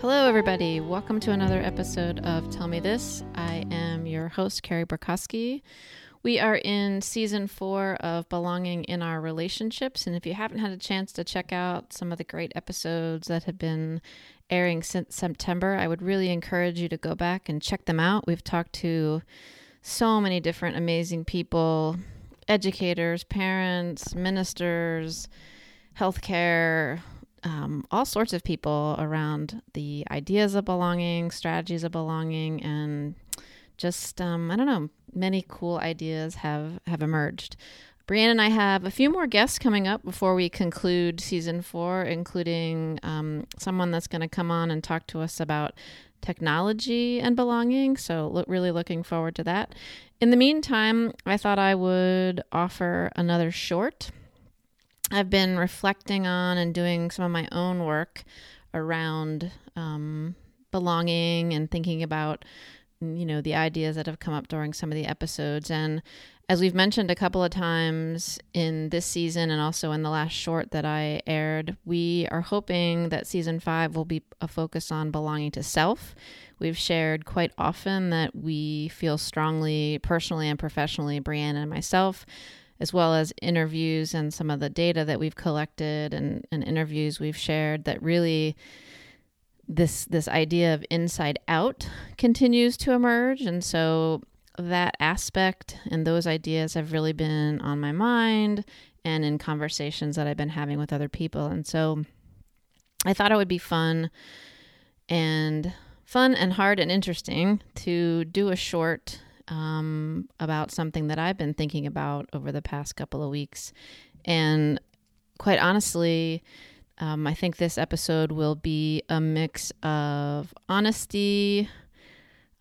Hello, everybody. Welcome to another episode of Tell Me This. I am your host, Carey Borkoski. We are in season four of Belonging in Our Relationships. And if you haven't had a chance to check out some of the great episodes that have been airing since September, I would really encourage you to go back and check them out. We've talked to so many different amazing people educators, parents, ministers, healthcare, um, all sorts of people around the ideas of belonging, strategies of belonging, and just um, I don't know, many cool ideas have have emerged. Brianne and I have a few more guests coming up before we conclude season four, including um, someone that's going to come on and talk to us about technology and belonging. So, look, really looking forward to that. In the meantime, I thought I would offer another short. I've been reflecting on and doing some of my own work around um, belonging and thinking about you know the ideas that have come up during some of the episodes and as we've mentioned a couple of times in this season and also in the last short that I aired, we are hoping that season five will be a focus on belonging to self. We've shared quite often that we feel strongly, personally and professionally, Brianna and myself, as well as interviews and some of the data that we've collected and, and interviews we've shared that really this this idea of inside out continues to emerge and so that aspect and those ideas have really been on my mind and in conversations that I've been having with other people. And so I thought it would be fun and fun and hard and interesting to do a short um, about something that I've been thinking about over the past couple of weeks. And quite honestly, um, I think this episode will be a mix of honesty,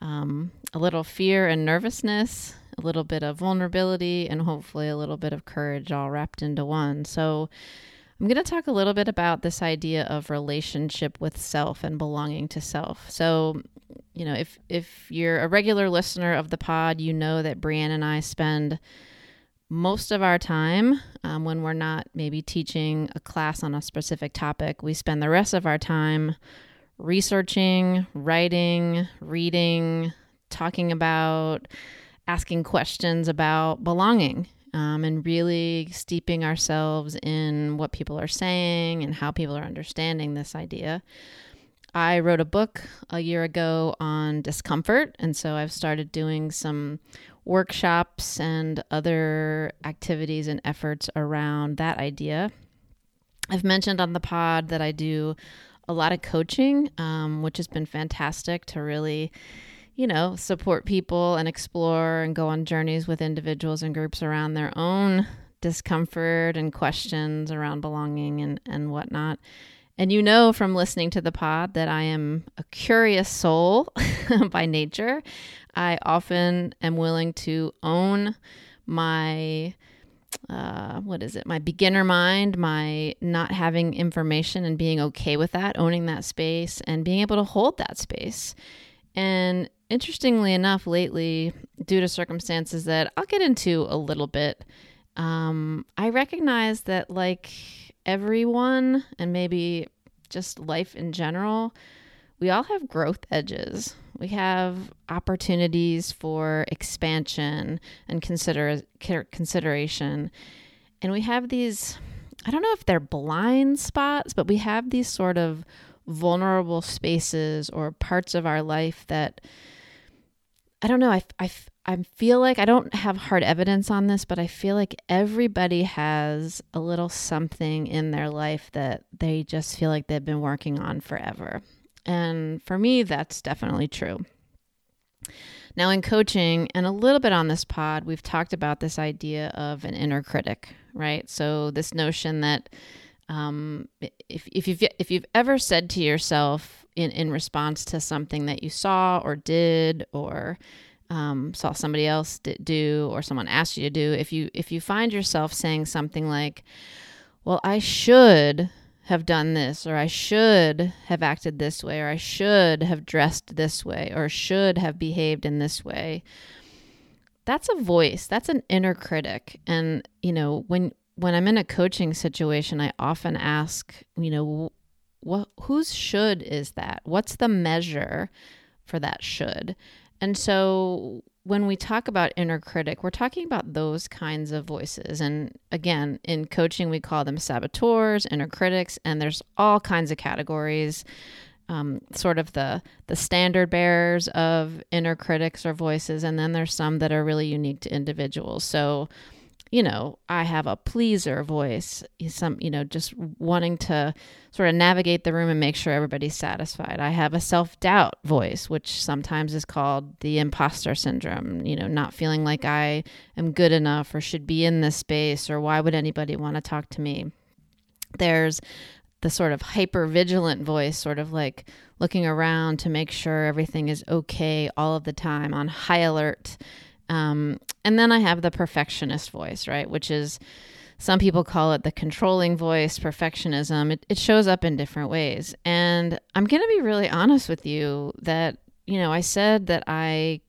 um, a little fear and nervousness, a little bit of vulnerability, and hopefully a little bit of courage all wrapped into one. So, I'm going to talk a little bit about this idea of relationship with self and belonging to self. So, you know, if if you're a regular listener of the pod, you know that Brianne and I spend most of our time um, when we're not maybe teaching a class on a specific topic. We spend the rest of our time researching, writing, reading, talking about, asking questions about belonging. Um, and really steeping ourselves in what people are saying and how people are understanding this idea. I wrote a book a year ago on discomfort, and so I've started doing some workshops and other activities and efforts around that idea. I've mentioned on the pod that I do a lot of coaching, um, which has been fantastic to really, you know, support people and explore and go on journeys with individuals and groups around their own discomfort and questions around belonging and, and whatnot. And you know from listening to the pod that I am a curious soul by nature. I often am willing to own my uh, what is it? My beginner mind, my not having information and being okay with that, owning that space and being able to hold that space. And interestingly enough, lately, due to circumstances that I'll get into a little bit, um, I recognize that, like everyone, and maybe just life in general, we all have growth edges. We have opportunities for expansion and consider consideration. And we have these I don't know if they're blind spots, but we have these sort of vulnerable spaces or parts of our life that I don't know. I, I, I feel like I don't have hard evidence on this, but I feel like everybody has a little something in their life that they just feel like they've been working on forever. And for me, that's definitely true. Now, in coaching and a little bit on this pod, we've talked about this idea of an inner critic, right? So, this notion that um, if, if, you've, if you've ever said to yourself in, in response to something that you saw or did or um, saw somebody else do or someone asked you to do, if you, if you find yourself saying something like, well, I should have done this, or I should have acted this way, or I should have dressed this way, or should have behaved in this way. That's a voice. That's an inner critic. And, you know, when when I'm in a coaching situation, I often ask, you know, what whose should is that? What's the measure for that should? And so when we talk about inner critic, we're talking about those kinds of voices. And again, in coaching, we call them saboteurs, inner critics, and there's all kinds of categories. Um, sort of the the standard bearers of inner critics or voices, and then there's some that are really unique to individuals. So you know, I have a pleaser voice, some, you know, just wanting to sort of navigate the room and make sure everybody's satisfied. I have a self doubt voice, which sometimes is called the imposter syndrome, you know, not feeling like I am good enough or should be in this space or why would anybody want to talk to me. There's the sort of hyper vigilant voice, sort of like looking around to make sure everything is okay all of the time on high alert um, and then I have the perfectionist voice, right? Which is some people call it the controlling voice, perfectionism. It, it shows up in different ways. And I'm going to be really honest with you that, you know, I said that I,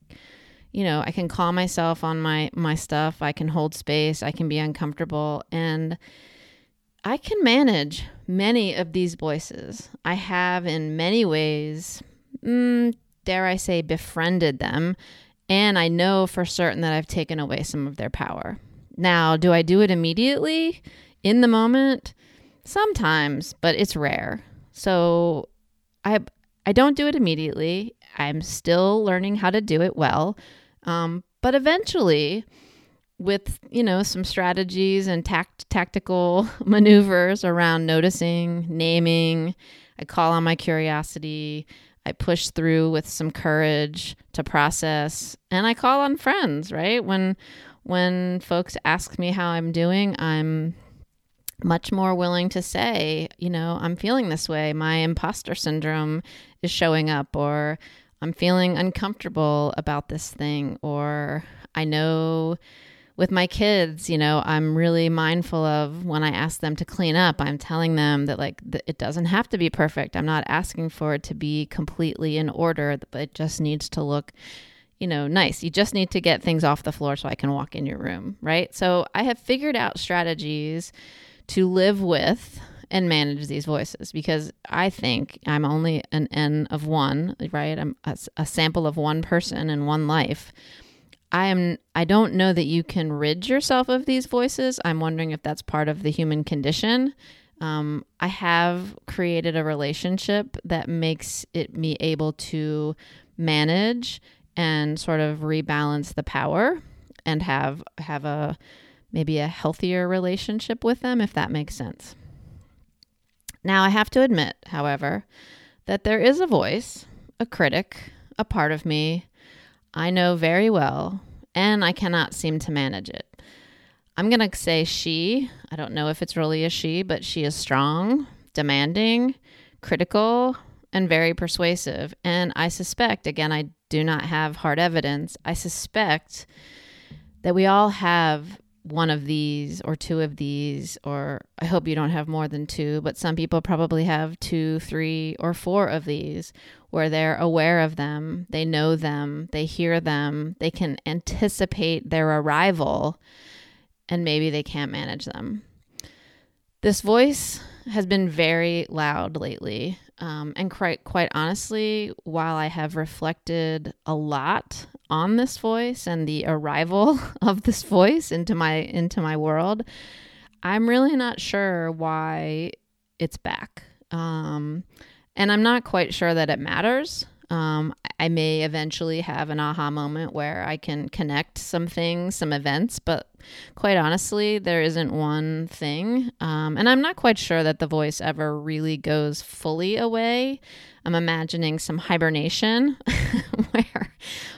you know, I can call myself on my, my stuff, I can hold space, I can be uncomfortable. And I can manage many of these voices. I have, in many ways, mm, dare I say, befriended them and I know for certain that I've taken away some of their power. Now, do I do it immediately in the moment? Sometimes, but it's rare. So I I don't do it immediately. I'm still learning how to do it well. Um, but eventually, with you know some strategies and tact tactical maneuvers around noticing, naming, I call on my curiosity. I push through with some courage to process and I call on friends, right? When when folks ask me how I'm doing, I'm much more willing to say, you know, I'm feeling this way. My imposter syndrome is showing up or I'm feeling uncomfortable about this thing or I know with my kids, you know, I'm really mindful of when I ask them to clean up, I'm telling them that like th- it doesn't have to be perfect. I'm not asking for it to be completely in order, but it just needs to look, you know, nice. You just need to get things off the floor so I can walk in your room, right? So I have figured out strategies to live with and manage these voices because I think I'm only an N of one, right? I'm a, a sample of one person in one life. I am I don't know that you can rid yourself of these voices. I'm wondering if that's part of the human condition. Um, I have created a relationship that makes it me able to manage and sort of rebalance the power and have have a maybe a healthier relationship with them if that makes sense. Now I have to admit, however, that there is a voice, a critic, a part of me I know very well, and I cannot seem to manage it. I'm going to say she. I don't know if it's really a she, but she is strong, demanding, critical, and very persuasive. And I suspect, again, I do not have hard evidence, I suspect that we all have one of these or two of these, or I hope you don't have more than two, but some people probably have two, three, or four of these where they're aware of them, they know them, they hear them, they can anticipate their arrival, and maybe they can't manage them. This voice has been very loud lately. Um, and quite quite honestly, while I have reflected a lot on this voice and the arrival of this voice into my into my world, I'm really not sure why it's back. Um, and I'm not quite sure that it matters. Um, I may eventually have an aha moment where I can connect some things, some events, but quite honestly, there isn't one thing. Um, and I'm not quite sure that the voice ever really goes fully away. I'm imagining some hibernation where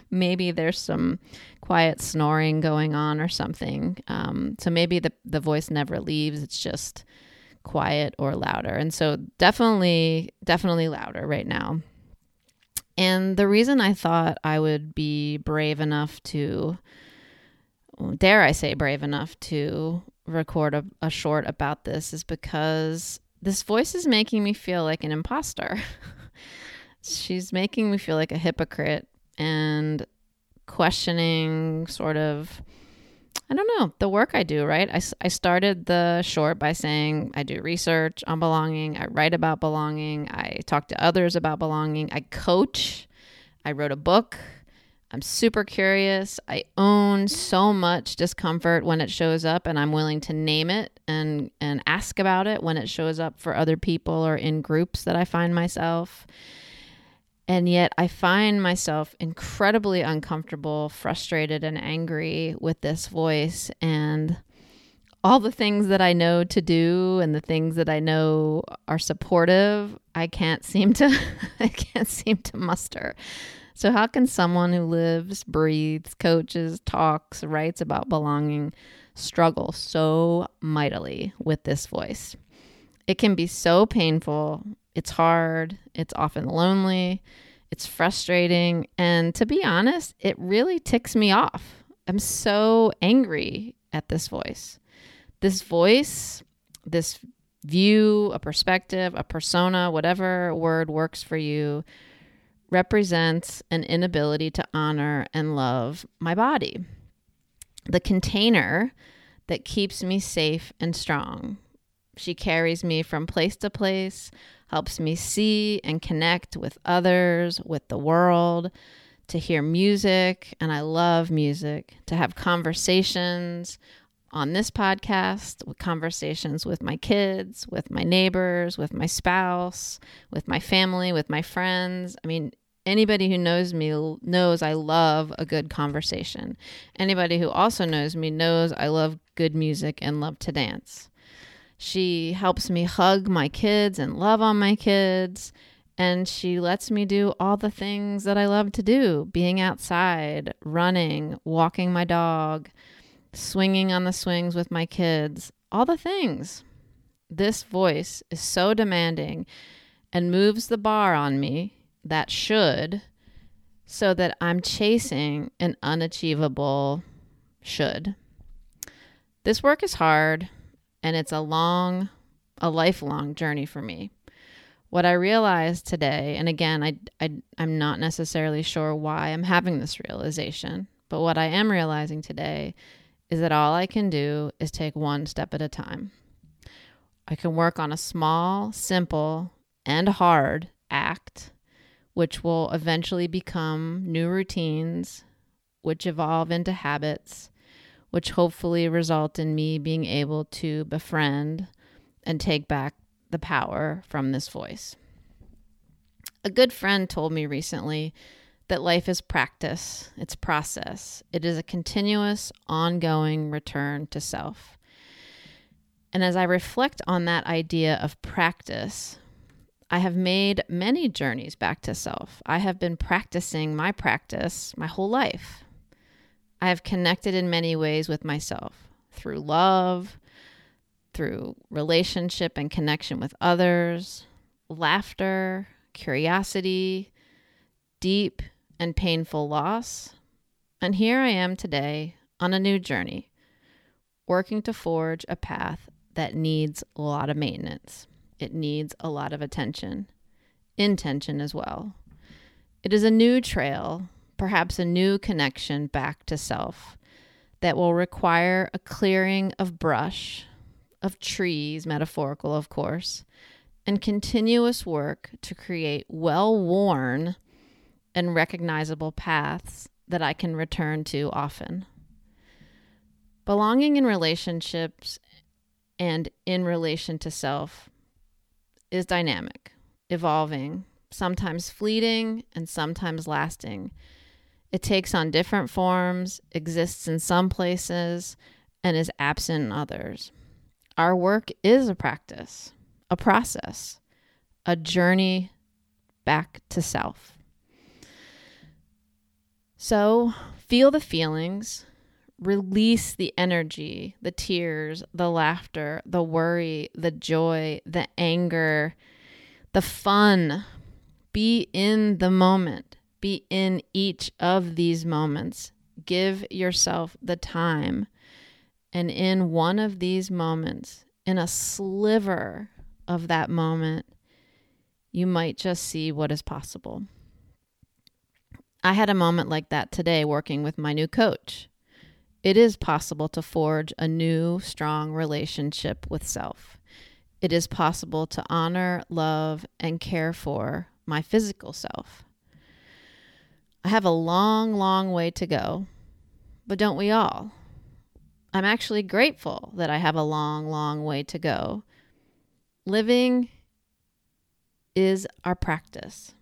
maybe there's some quiet snoring going on or something. Um, so maybe the, the voice never leaves, it's just quiet or louder. And so definitely, definitely louder right now. And the reason I thought I would be brave enough to, dare I say, brave enough to record a, a short about this is because this voice is making me feel like an imposter. She's making me feel like a hypocrite and questioning sort of I don't know, the work I do, right? I, I started the short by saying I do research on belonging, I write about belonging, I talk to others about belonging, I coach, I wrote a book. I'm super curious. I own so much discomfort when it shows up and I'm willing to name it and and ask about it when it shows up for other people or in groups that I find myself. And yet I find myself incredibly uncomfortable, frustrated, and angry with this voice and all the things that I know to do and the things that I know are supportive, I can't seem to I can't seem to muster. So how can someone who lives, breathes, coaches, talks, writes about belonging struggle so mightily with this voice? It can be so painful it's hard, it's often lonely, it's frustrating, and to be honest, it really ticks me off. I'm so angry at this voice. This voice, this view, a perspective, a persona, whatever word works for you, represents an inability to honor and love my body. The container that keeps me safe and strong. She carries me from place to place, helps me see and connect with others, with the world, to hear music, and I love music, to have conversations on this podcast, with conversations with my kids, with my neighbors, with my spouse, with my family, with my friends. I mean, anybody who knows me knows I love a good conversation. Anybody who also knows me knows I love good music and love to dance. She helps me hug my kids and love on my kids. And she lets me do all the things that I love to do being outside, running, walking my dog, swinging on the swings with my kids, all the things. This voice is so demanding and moves the bar on me that should so that I'm chasing an unachievable should. This work is hard and it's a long, a lifelong journey for me. What I realized today, and again, I, I, I'm not necessarily sure why I'm having this realization, but what I am realizing today is that all I can do is take one step at a time. I can work on a small, simple, and hard act, which will eventually become new routines, which evolve into habits, which hopefully result in me being able to befriend and take back the power from this voice. A good friend told me recently that life is practice, it's process. It is a continuous, ongoing return to self. And as I reflect on that idea of practice, I have made many journeys back to self. I have been practicing my practice my whole life. I have connected in many ways with myself through love, through relationship and connection with others, laughter, curiosity, deep and painful loss. And here I am today on a new journey, working to forge a path that needs a lot of maintenance. It needs a lot of attention, intention as well. It is a new trail perhaps a new connection back to self that will require a clearing of brush, of trees, metaphorical, of course, and continuous work to create well worn and recognizable paths that I can return to often. Belonging in relationships and in relation to self is dynamic, evolving, sometimes fleeting and sometimes lasting. It takes on different forms, exists in some places, and is absent in others. Our work is a practice, a process, a journey back to self. So feel the feelings, release the energy, the tears, the laughter, the worry, the joy, the anger, the fun. Be in the moment, be in each of these moments. Give yourself the time. And in one of these moments, in a sliver of that moment, you might just see what is possible. I had a moment like that today working with my new coach. It is possible to forge a new, strong relationship with self. It is possible to honor, love, and care for my physical self. I have a long, long way to go, but don't we all? I'm actually grateful that I have a long, long way to go. Living is our practice,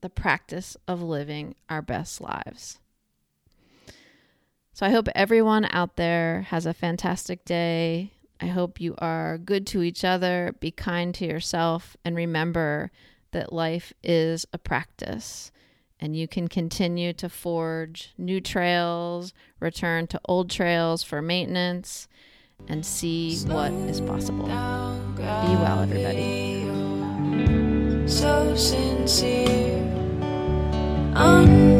the practice of living our best lives. So I hope everyone out there has a fantastic day. I hope you are good to each other, be kind to yourself, and remember that life is a practice. And you can continue to forge new trails, return to old trails for maintenance, and see what is possible. Be well, everybody so sincere under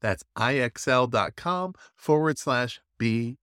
That's ixl.com forward slash BE.